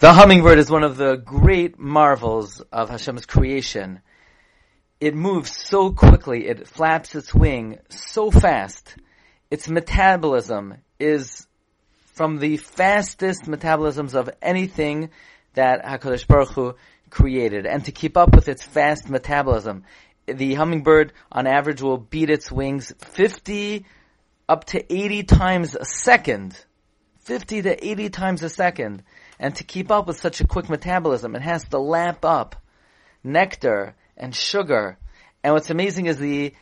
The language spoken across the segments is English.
The hummingbird is one of the great marvels of Hashem's creation. It moves so quickly, it flaps its wing so fast. Its metabolism is from the fastest metabolisms of anything that HaKadosh Baruch Hu created. And to keep up with its fast metabolism, the hummingbird on average will beat its wings 50 up to 80 times a second. 50 to 80 times a second. And to keep up with such a quick metabolism, it has to lap up nectar and sugar. And what's amazing is the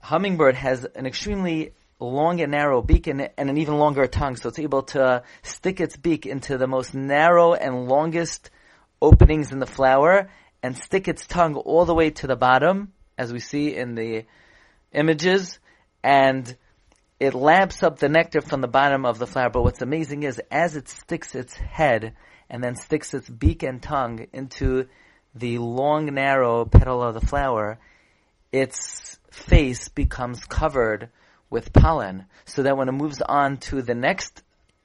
hummingbird has an extremely long and narrow beak and, and, an even longer tongue, so it's able to stick its beak into the most narrow and longest openings in the flower and stick its tongue all the way to the bottom, as we see in the images, and it laps up the nectar from the bottom of the flower. But what's amazing is as it sticks its head and then sticks its beak and tongue into the long, narrow petal of the flower, its face becomes covered with pollen so that when it moves on to the next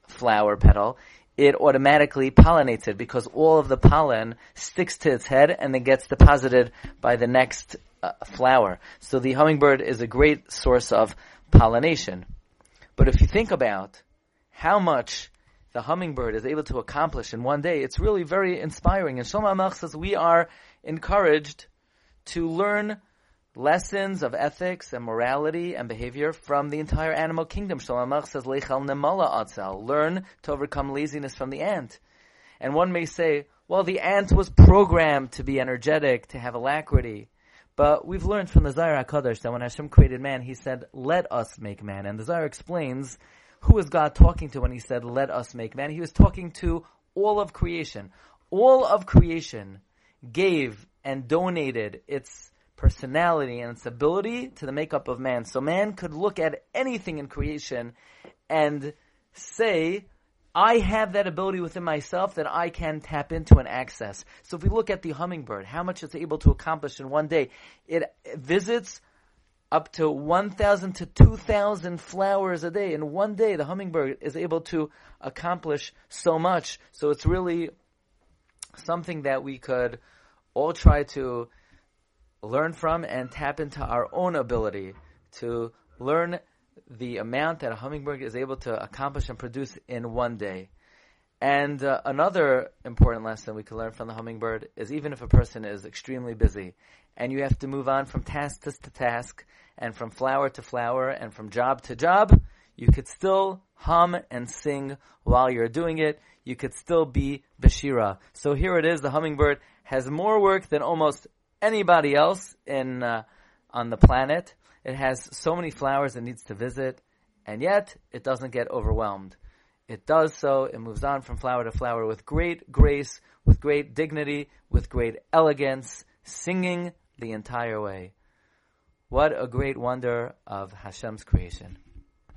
flower petal, it automatically pollinates it because all of the pollen sticks to its head and then gets deposited by the next uh, flower. So the hummingbird is a great source of pollination. But if you think about how much the hummingbird is able to accomplish in one day, it's really very inspiring. And Shlomo Melech says we are encouraged to learn lessons of ethics and morality and behavior from the entire animal kingdom. Shlomo Melech says, Leichel nemala atzel. Learn to overcome laziness from the ant. And one may say, well, the ant was programmed to be energetic, to have alacrity. But we've learned from the Zohar HaKadosh that when Hashem created man, He said, let us make man. And the Zohar explains who is God talking to when He said, let us make man. He was talking to all of creation. All of creation gave and donated its personality and its ability to the makeup of man. So man could look at anything in creation and say, I have that ability within myself that I can tap into and access. So if we look at the hummingbird, how much it's able to accomplish in one day, it visits up to 1,000 to 2,000 flowers a day. In one day, the hummingbird is able to accomplish so much. So it's really something that we could all try to learn from and tap into our own ability to learn the amount that a hummingbird is able to accomplish and produce in one day. And uh, another important lesson we can learn from the hummingbird is even if a person is extremely busy and you have to move on from task to task and from flower to flower and from job to job, you could still hum and sing while you're doing it. You could still be Bashira. So here it is, the hummingbird has more work than almost anybody else in, uh, on the planet. It has so many flowers it needs to visit, and yet it doesn't get overwhelmed. It does so, it moves on from flower to flower with great grace, with great dignity, with great elegance, singing the entire way. What a great wonder of Hashem's creation.